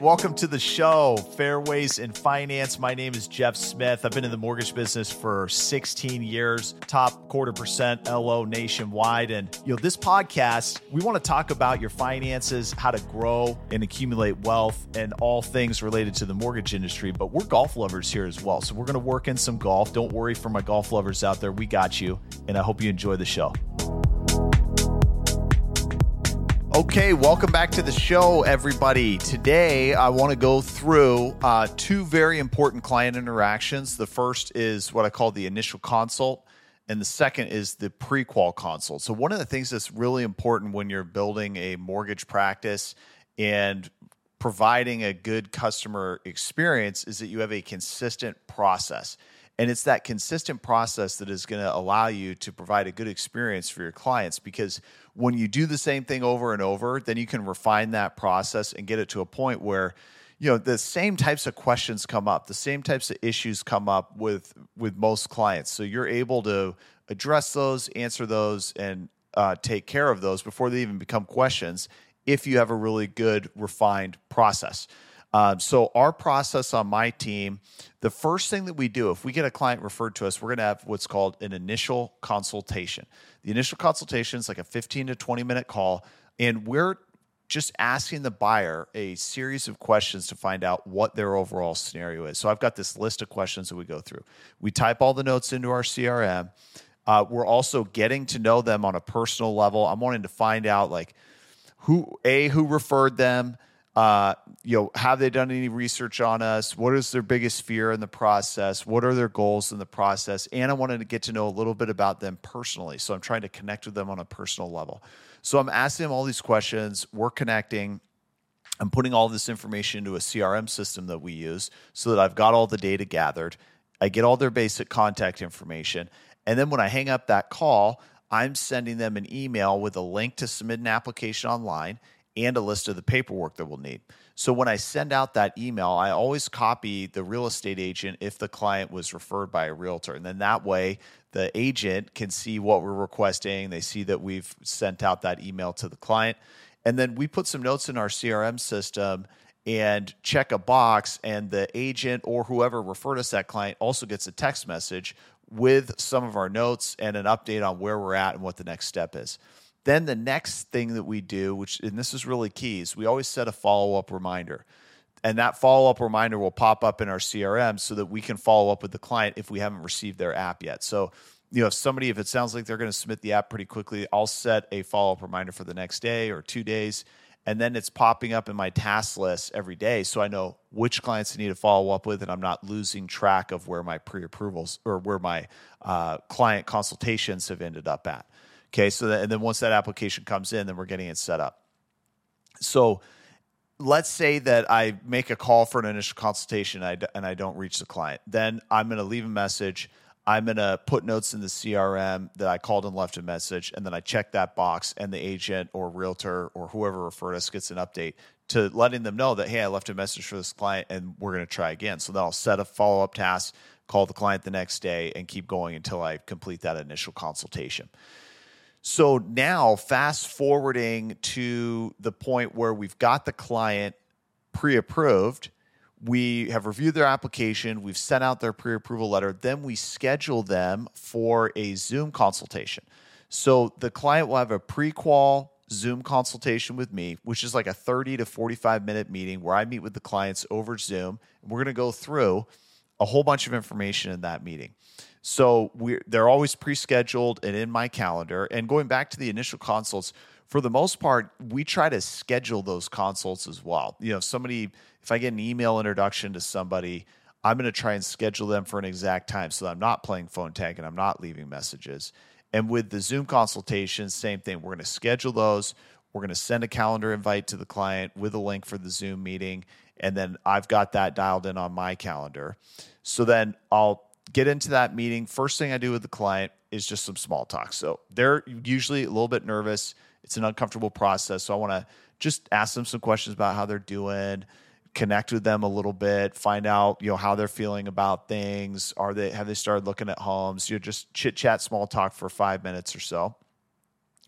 Welcome to the show, Fairways in Finance. My name is Jeff Smith. I've been in the mortgage business for 16 years, top quarter percent LO nationwide. And you know, this podcast, we want to talk about your finances, how to grow and accumulate wealth, and all things related to the mortgage industry. But we're golf lovers here as well. So we're going to work in some golf. Don't worry for my golf lovers out there. We got you. And I hope you enjoy the show. Okay, welcome back to the show, everybody. Today, I want to go through uh, two very important client interactions. The first is what I call the initial consult, and the second is the pre-qual consult. So, one of the things that's really important when you're building a mortgage practice and providing a good customer experience is that you have a consistent process. And it's that consistent process that is going to allow you to provide a good experience for your clients because when you do the same thing over and over, then you can refine that process and get it to a point where you know the same types of questions come up the same types of issues come up with with most clients. So you're able to address those answer those and uh, take care of those before they even become questions if you have a really good refined process uh, so our process on my team, the first thing that we do, if we get a client referred to us, we're going to have what's called an initial consultation. The initial consultation is like a 15 to 20 minute call, and we're just asking the buyer a series of questions to find out what their overall scenario is. So I've got this list of questions that we go through. We type all the notes into our CRM. Uh, we're also getting to know them on a personal level. I'm wanting to find out like who a who referred them, uh, you know, have they done any research on us? What is their biggest fear in the process? What are their goals in the process? And I wanted to get to know a little bit about them personally. So I'm trying to connect with them on a personal level. So I'm asking them all these questions. We're connecting. I'm putting all this information into a CRM system that we use so that I've got all the data gathered. I get all their basic contact information. And then when I hang up that call, I'm sending them an email with a link to submit an application online and a list of the paperwork that we'll need. So when I send out that email, I always copy the real estate agent if the client was referred by a realtor. And then that way, the agent can see what we're requesting. They see that we've sent out that email to the client. And then we put some notes in our CRM system and check a box, and the agent or whoever referred us that client also gets a text message with some of our notes and an update on where we're at and what the next step is. Then the next thing that we do, which and this is really key, is we always set a follow up reminder. And that follow up reminder will pop up in our CRM so that we can follow up with the client if we haven't received their app yet. So, you know, if somebody, if it sounds like they're going to submit the app pretty quickly, I'll set a follow up reminder for the next day or two days. And then it's popping up in my task list every day. So I know which clients I need to follow up with, and I'm not losing track of where my pre approvals or where my uh, client consultations have ended up at. Okay, so that, and then once that application comes in, then we're getting it set up. So let's say that I make a call for an initial consultation and I, and I don't reach the client. Then I'm going to leave a message. I'm going to put notes in the CRM that I called and left a message, and then I check that box, and the agent or realtor or whoever referred us gets an update to letting them know that, hey, I left a message for this client and we're going to try again. So then I'll set a follow up task, call the client the next day, and keep going until I complete that initial consultation. So now, fast forwarding to the point where we've got the client pre approved, we have reviewed their application, we've sent out their pre approval letter, then we schedule them for a Zoom consultation. So the client will have a pre qual Zoom consultation with me, which is like a 30 to 45 minute meeting where I meet with the clients over Zoom. We're going to go through a whole bunch of information in that meeting. So we they're always pre-scheduled and in my calendar. And going back to the initial consults, for the most part, we try to schedule those consults as well. You know, if somebody, if I get an email introduction to somebody, I'm going to try and schedule them for an exact time so I'm not playing phone tag and I'm not leaving messages. And with the Zoom consultations, same thing. We're going to schedule those. We're going to send a calendar invite to the client with a link for the Zoom meeting. And then I've got that dialed in on my calendar. So then I'll get into that meeting. First thing I do with the client is just some small talk. So they're usually a little bit nervous. It's an uncomfortable process. So I want to just ask them some questions about how they're doing, connect with them a little bit, find out, you know, how they're feeling about things. Are they have they started looking at homes? You know, just chit chat, small talk for five minutes or so.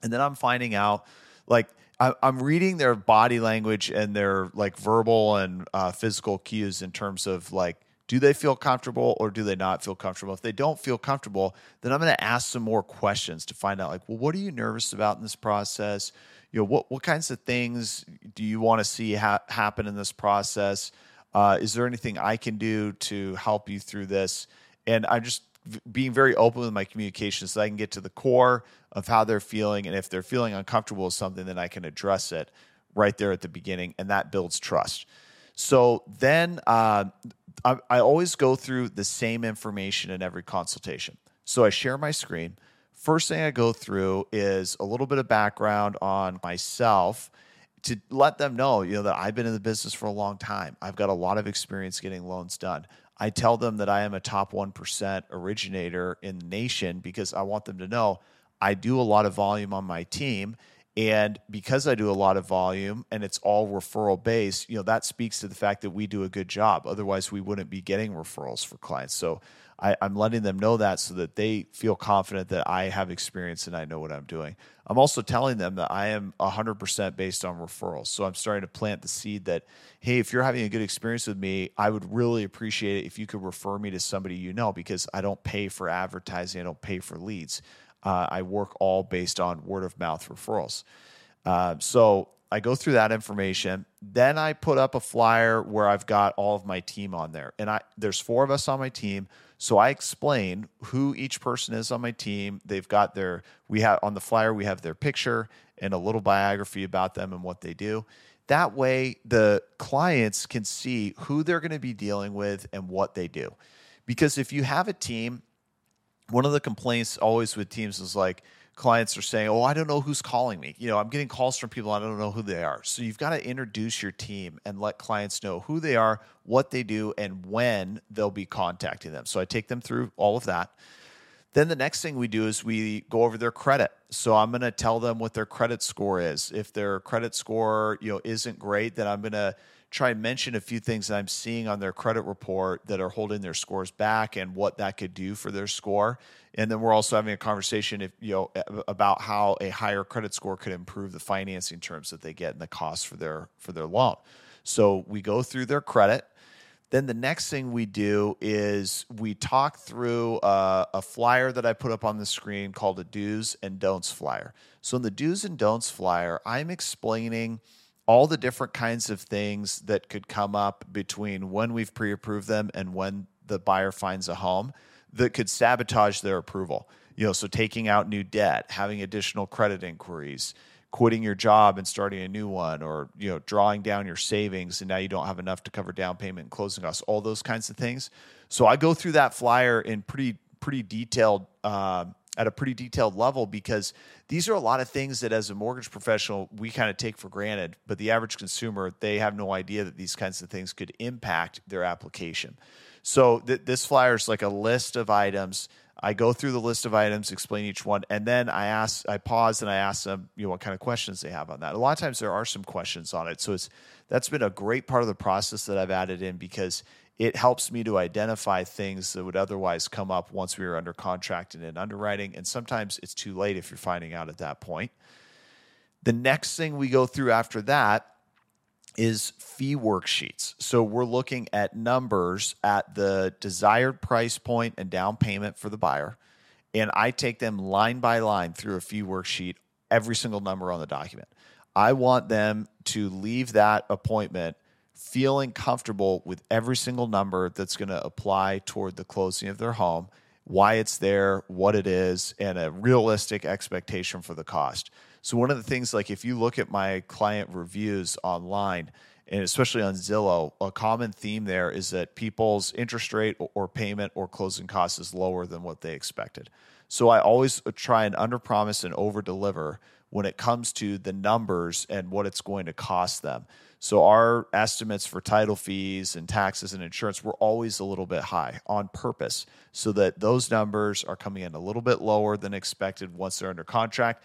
And then I'm finding out like I, am reading their body language and their like verbal and uh, physical cues in terms of like, do they feel comfortable or do they not feel comfortable? If they don't feel comfortable, then I'm going to ask some more questions to find out like, well, what are you nervous about in this process? You know, what what kinds of things do you want to see ha- happen in this process? Uh, is there anything I can do to help you through this? And I'm just being very open with my communication so I can get to the core of how they're feeling. And if they're feeling uncomfortable with something, then I can address it right there at the beginning. And that builds trust. So then uh, I, I always go through the same information in every consultation. So I share my screen. First thing I go through is a little bit of background on myself to let them know, you know, that I've been in the business for a long time. I've got a lot of experience getting loans done. I tell them that I am a top 1% originator in the nation because I want them to know I do a lot of volume on my team. And because I do a lot of volume and it's all referral based, you know, that speaks to the fact that we do a good job. Otherwise, we wouldn't be getting referrals for clients. So I, am letting them know that so that they feel confident that I have experience and I know what I'm doing. I'm also telling them that I am 100% based on referrals. So I'm starting to plant the seed that, hey, if you're having a good experience with me, I would really appreciate it if you could refer me to somebody you know because I don't pay for advertising, I don't pay for leads. Uh, I work all based on word of mouth referrals. Uh, so I go through that information. Then I put up a flyer where I've got all of my team on there, and I there's four of us on my team. So I explain who each person is on my team. They've got their we have on the flyer we have their picture and a little biography about them and what they do. That way the clients can see who they're going to be dealing with and what they do. Because if you have a team, one of the complaints always with teams is like clients are saying, "Oh, I don't know who's calling me." You know, I'm getting calls from people I don't know who they are. So you've got to introduce your team and let clients know who they are, what they do, and when they'll be contacting them. So I take them through all of that. Then the next thing we do is we go over their credit. So I'm going to tell them what their credit score is. If their credit score, you know, isn't great, then I'm going to try and mention a few things that I'm seeing on their credit report that are holding their scores back and what that could do for their score. And then we're also having a conversation if you know about how a higher credit score could improve the financing terms that they get and the cost for their for their loan. So we go through their credit. Then the next thing we do is we talk through a, a, flyer that I put up on the screen called a do's and don'ts flyer. So in the do's and don'ts flyer, I'm explaining all the different kinds of things that could come up between when we've pre-approved them and when the buyer finds a home that could sabotage their approval. You know, so taking out new debt, having additional credit inquiries, quitting your job and starting a new one, or you know, drawing down your savings and now you don't have enough to cover down payment and closing costs, all those kinds of things. So I go through that flyer in pretty pretty detailed uh, at a pretty detailed level because these are a lot of things that as a mortgage professional we kind of take for granted but the average consumer they have no idea that these kinds of things could impact their application. So th- this flyer is like a list of items. I go through the list of items explain each one and then i ask i pause and i ask them you know what kind of questions they have on that. A lot of times there are some questions on it. So it's that's been a great part of the process that i've added in because it helps me to identify things that would otherwise come up once we were under contract and in underwriting. And sometimes it's too late if you're finding out at that point. The next thing we go through after that is fee worksheets. So we're looking at numbers at the desired price point and down payment for the buyer. And I take them line by line through a fee worksheet, every single number on the document. I want them to leave that appointment feeling comfortable with every single number that's going to apply toward the closing of their home, why it's there, what it is, and a realistic expectation for the cost. So, one of the things, like if you look at my client reviews online, and especially on Zillow, a common theme there is that people's interest rate or payment or closing cost is lower than what they expected. So I always try and underpromise and overdeliver when it comes to the numbers and what it's going to cost them. So our estimates for title fees and taxes and insurance were always a little bit high on purpose so that those numbers are coming in a little bit lower than expected once they're under contract.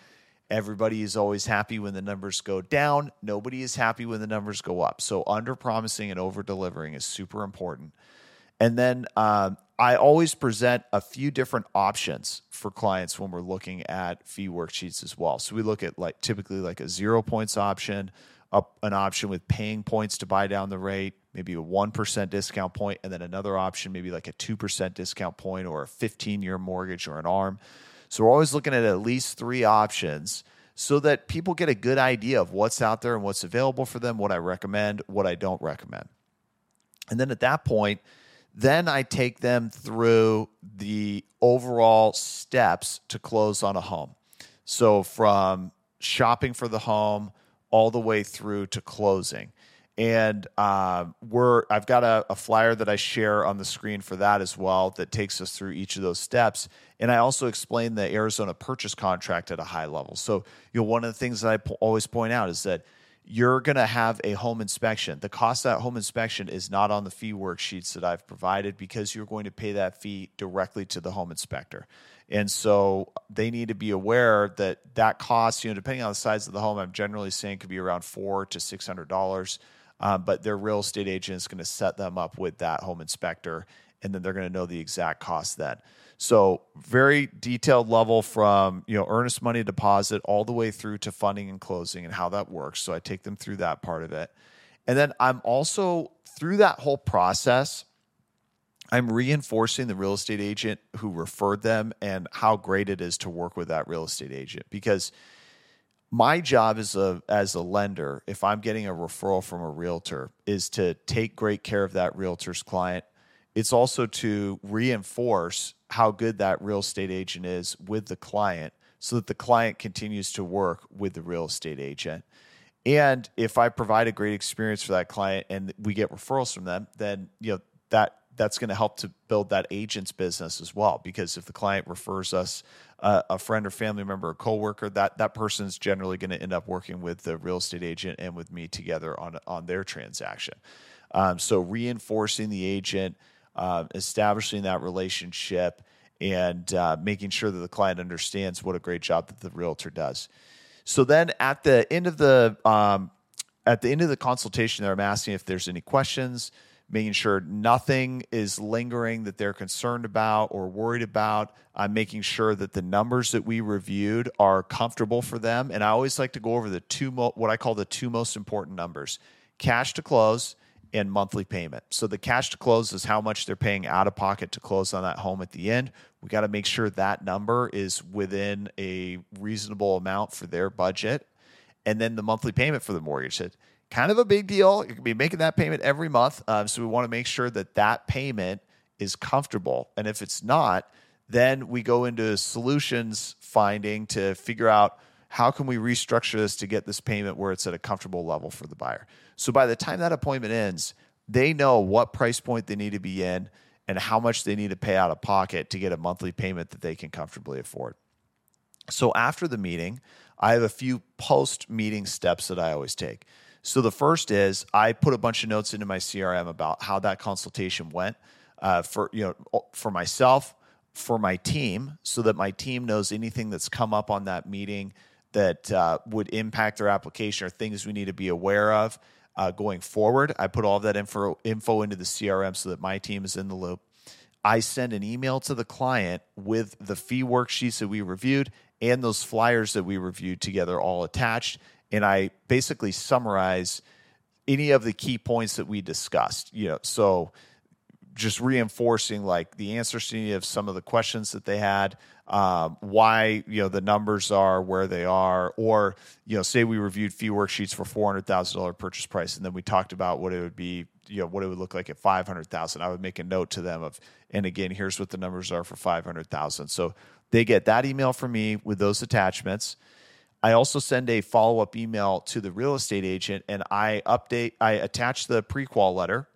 Everybody is always happy when the numbers go down. Nobody is happy when the numbers go up. So under promising and over delivering is super important. And then um, I always present a few different options for clients when we're looking at fee worksheets as well. So we look at like typically like a zero points option, up an option with paying points to buy down the rate, maybe a 1% discount point, and then another option, maybe like a 2% discount point or a 15 year mortgage or an ARM. So we're always looking at at least three options so that people get a good idea of what's out there and what's available for them, what I recommend, what I don't recommend. And then at that point, then I take them through the overall steps to close on a home. So from shopping for the home all the way through to closing and uh, we're I've got a, a, flyer that I share on the screen for that as well that takes us through each of those steps. And I also explain the Arizona purchase contract at a high level. So you know one of the things that I po- always point out is that you're going to have a home inspection. The cost of that home inspection is not on the fee worksheets that I've provided because you're going to pay that fee directly to the home inspector. And so they need to be aware that that cost, you know, depending on the size of the home, I'm generally saying could be around four to six hundred dollars um, but their real estate agent is going to set them up with that home inspector, and then they're going to know the exact cost then. So very detailed level from you know earnest money deposit all the way through to funding and closing and how that works. So I take them through that part of it, and then I'm also through that whole process. I'm reinforcing the real estate agent who referred them and how great it is to work with that real estate agent because my job as a as a lender if i'm getting a referral from a realtor is to take great care of that realtor's client it's also to reinforce how good that real estate agent is with the client so that the client continues to work with the real estate agent and if i provide a great experience for that client and we get referrals from them then you know that that's going to help to build that agent's business as well. Because if the client refers us uh, a friend or family member, a coworker, that that person's generally going to end up working with the real estate agent and with me together on on their transaction. Um, so reinforcing the agent, uh, establishing that relationship, and uh, making sure that the client understands what a great job that the realtor does. So then at the end of the um, at the end of the consultation, there I'm asking if there's any questions making sure nothing is lingering that they're concerned about or worried about. I'm making sure that the numbers that we reviewed are comfortable for them. And I always like to go over the two, mo- what I call the two most important numbers cash to close and monthly payment. So the cash to close is how much they're paying out of pocket to close on that home at the end. We got to make sure that number is within a reasonable amount for their budget. And then the monthly payment for the mortgage is kind of a big deal. You can be making that payment every month. Um, so we want to make sure that that payment is comfortable. And if it's not, then we go into solutions finding to figure out how can we restructure this to get this payment where it's at a comfortable level for the buyer. So by the time that appointment ends, they know what price point they need to be in and how much they need to pay out of pocket to get a monthly payment that they can comfortably afford. So after the meeting, I have a few post meeting steps that I always take. So the first is I put a bunch of notes into my CRM about how that consultation went uh, for you know for myself, for my team, so that my team knows anything that's come up on that meeting that uh, would impact their application or things we need to be aware of uh, going forward. I put all of that info info into the CRM so that my team is in the loop. I send an email to the client with the fee worksheets that we reviewed and those flyers that we reviewed together all attached and I basically summarize any of the key points that we discussed. You know, so just reinforcing like the answers to any of some of the questions that they had, um, why you know the numbers are where they are, or you know, say we reviewed fee worksheets for four hundred thousand dollar purchase price, and then we talked about what it would be, you know, what it would look like at five hundred thousand. I would make a note to them of, and again, here's what the numbers are for five hundred thousand. So they get that email from me with those attachments. I also send a follow up email to the real estate agent and I update, I attach the prequal letter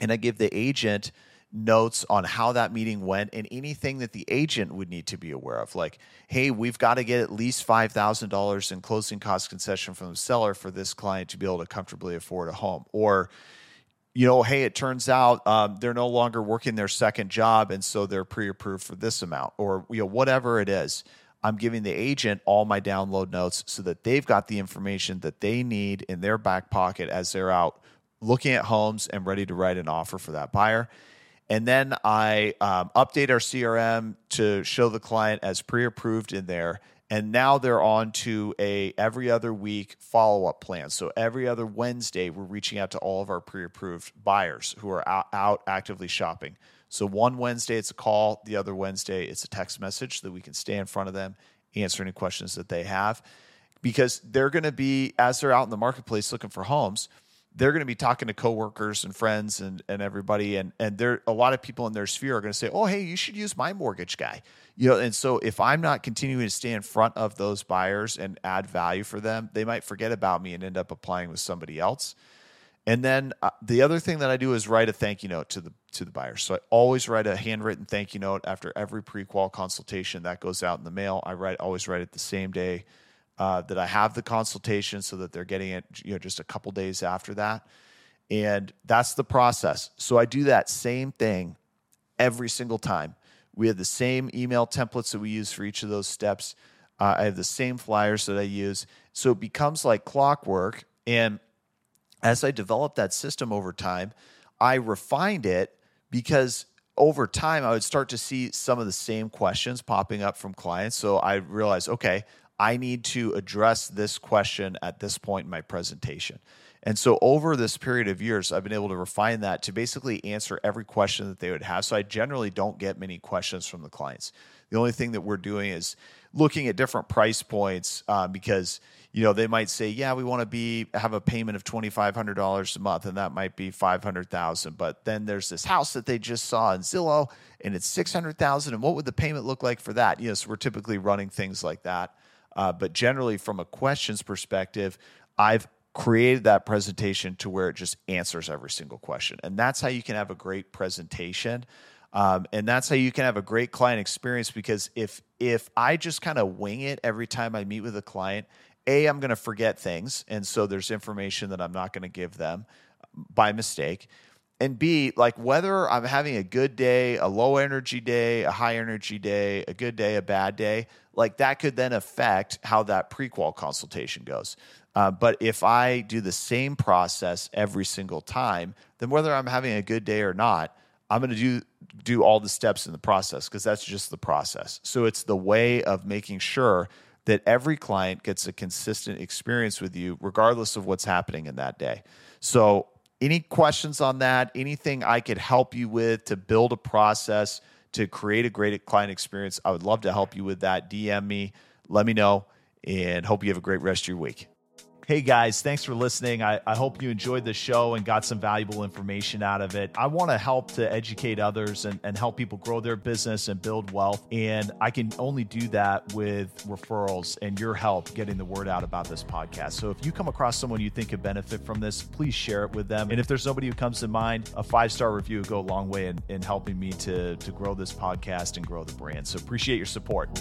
and I give the agent notes on how that meeting went and anything that the agent would need to be aware of. Like, hey, we've got to get at least $5,000 in closing cost concession from the seller for this client to be able to comfortably afford a home. Or, you know, hey, it turns out um, they're no longer working their second job and so they're pre approved for this amount or, you know, whatever it is. I'm giving the agent all my download notes so that they've got the information that they need in their back pocket as they're out looking at homes and ready to write an offer for that buyer. And then I um, update our CRM to show the client as pre-approved in there. And now they're on to a every other week follow-up plan. So every other Wednesday, we're reaching out to all of our pre-approved buyers who are out, out actively shopping. So one Wednesday it's a call, the other Wednesday it's a text message that we can stay in front of them, answer any questions that they have. Because they're going to be, as they're out in the marketplace looking for homes, they're going to be talking to coworkers and friends and, and everybody and and there a lot of people in their sphere are going to say oh hey you should use my mortgage guy. You know and so if i'm not continuing to stay in front of those buyers and add value for them they might forget about me and end up applying with somebody else. And then uh, the other thing that i do is write a thank you note to the to the buyers so i always write a handwritten thank you note after every pre-qual consultation that goes out in the mail. I write always write it the same day uh, that I have the consultation so that they're getting it you know just a couple days after that. And that's the process. So I do that same thing every single time. We have the same email templates that we use for each of those steps. Uh, I have the same flyers that I use. So it becomes like clockwork. And as I develop that system over time, I refined it because over time I would start to see some of the same questions popping up from clients. So I realized, okay, I need to address this question at this point in my presentation. And so over this period of years, I've been able to refine that to basically answer every question that they would have. So I generally don't get many questions from the clients. The only thing that we're doing is looking at different price points um, because you know they might say, yeah, we want to be have a payment of twenty five hundred dollars a month, and that might be five hundred thousand. But then there's this house that they just saw in Zillow, and it's six hundred thousand. And what would the payment look like for that? You know, so we're typically running things like that. Uh, but generally, from a questions perspective, I've created that presentation to where it just answers every single question. And that's how you can have a great presentation. Um, and that's how you can have a great client experience because if if I just kind of wing it every time I meet with a client, a I'm going to forget things, and so there's information that I'm not going to give them by mistake and B, like whether I'm having a good day, a low energy day, a high energy day, a good day, a bad day, like that could then affect how that prequal consultation goes. Uh, but if I do the same process every single time, then whether I'm having a good day or not, I'm going to do do all the steps in the process because that's just the process. So it's the way of making sure that every client gets a consistent experience with you, regardless of what's happening in that day. So any questions on that? Anything I could help you with to build a process to create a great client experience? I would love to help you with that. DM me, let me know, and hope you have a great rest of your week. Hey guys, thanks for listening. I, I hope you enjoyed the show and got some valuable information out of it. I want to help to educate others and, and help people grow their business and build wealth. And I can only do that with referrals and your help getting the word out about this podcast. So if you come across someone you think could benefit from this, please share it with them. And if there's nobody who comes to mind, a five star review would go a long way in, in helping me to, to grow this podcast and grow the brand. So appreciate your support.